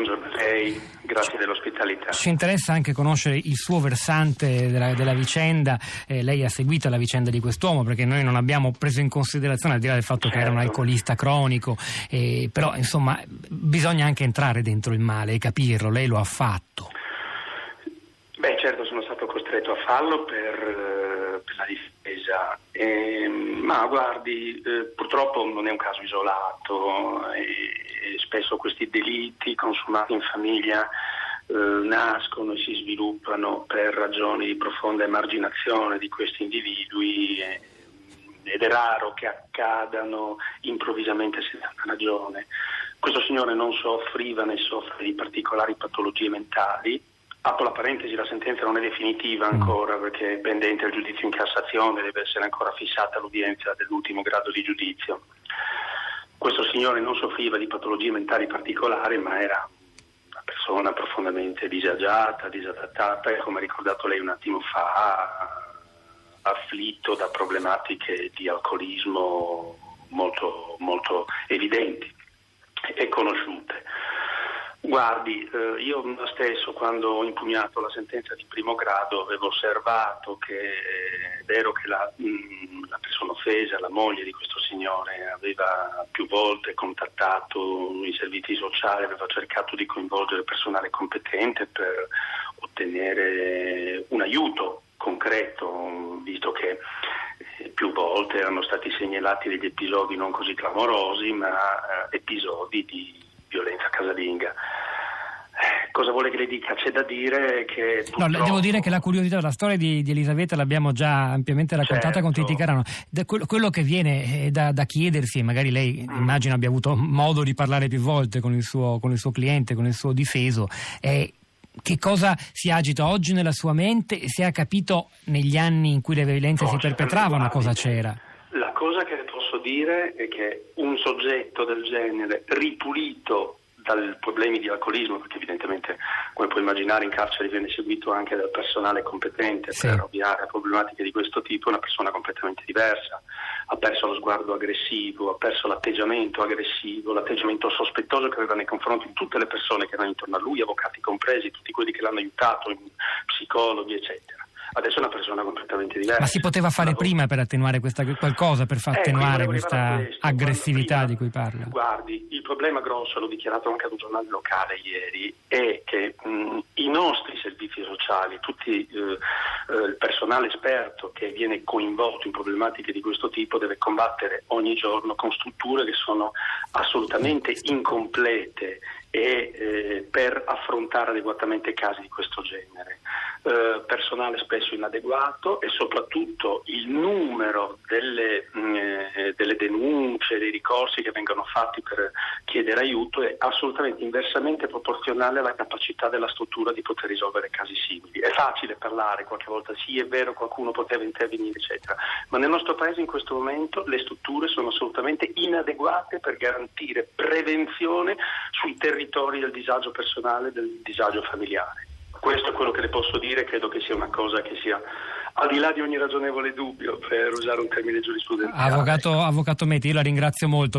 buongiorno a lei, grazie dell'ospitalità. Ci interessa anche conoscere il suo versante della, della vicenda, eh, lei ha seguito la vicenda di quest'uomo perché noi non abbiamo preso in considerazione, al di là del fatto certo. che era un certo. alcolista cronico, eh, però insomma bisogna anche entrare dentro il male e capirlo, lei lo ha fatto. Beh certo sono stato costretto a farlo per, eh, per la difesa, eh, ma guardi eh, purtroppo non è un caso isolato e, e spesso questi delitti consumati in famiglia eh, nascono e si sviluppano per ragioni di profonda emarginazione di questi individui eh, ed è raro che accadano improvvisamente senza ragione. Questo signore non soffriva né soffre di particolari patologie mentali, Apro la parentesi, la sentenza non è definitiva mm. ancora perché è pendente il giudizio in Cassazione, deve essere ancora fissata l'udienza dell'ultimo grado di giudizio. Questo signore non soffriva di patologie mentali particolari, ma era una persona profondamente disagiata, disadattata e come ha ricordato lei un attimo fa, afflitto da problematiche di alcolismo molto, molto evidenti. Guardi, eh, io stesso quando ho impugnato la sentenza di primo grado avevo osservato che è vero che la, mh, mm, la, persona offesa, la moglie di questo signore, aveva più volte contattato i servizi sociali, aveva cercato di coinvolgere personale competente per ottenere un aiuto concreto, visto che eh, più volte erano stati segnalati degli episodi non così clamorosi, ma eh, episodi di violenza casalinga. Cosa vuole che le dica? C'è da dire che. Purtroppo... No, devo dire che la curiosità, la storia di, di Elisabetta l'abbiamo già ampiamente raccontata certo. con Titi Carano. quello, quello, che viene eh, da, da, chiedersi, magari lei mm. immagino abbia avuto modo di parlare più volte con il, suo, con il suo cliente, con il suo difeso, è che cosa si agita oggi nella sua mente e se ha capito negli anni in cui le violenze cosa, si perpetravano cosa c'era. La cosa che posso dire è che un soggetto del genere ripulito dai problemi di alcolismo, perché evidentemente, come puoi immaginare, in carcere viene seguito anche dal personale competente sì. per ovviare a problematiche di questo tipo, una persona completamente diversa. Ha perso lo sguardo aggressivo, ha perso l'atteggiamento aggressivo, l'atteggiamento sospettoso che aveva nei confronti di tutte le persone che erano intorno a lui, avvocati compresi, tutti quelli che l'hanno aiutato, psicologi, eccetera. Adesso è una persona completamente diversa. Ma si poteva fare prima per attenuare questa, qualcosa, per far eh, attenuare questa questo, aggressività prima, di cui parla? Guardi, il problema grosso, l'ho dichiarato anche ad un giornale locale ieri, è che mh, i nostri servizi sociali, tutto eh, eh, il personale esperto che viene coinvolto in problematiche di questo tipo deve combattere ogni giorno con strutture che sono assolutamente incomplete e eh, per affrontare adeguatamente casi di questo genere. Eh, personale spesso inadeguato e soprattutto il numero delle, mh, eh, delle, denunce, dei ricorsi che vengono fatti per chiedere aiuto è assolutamente inversamente proporzionale alla capacità della struttura di poter risolvere casi simili. È facile parlare, qualche volta sì, è vero, qualcuno poteva intervenire, eccetera, ma nel nostro Paese in questo momento le strutture sono assolutamente inadeguate per garantire prevenzione sui territori del disagio personale, del disagio familiare. Questo è quello che le posso dire, credo che sia una cosa che sia al di là di ogni ragionevole dubbio, per usare un termine giurisprudenziale. Avvocato, avvocato Meti, io la ringrazio molto.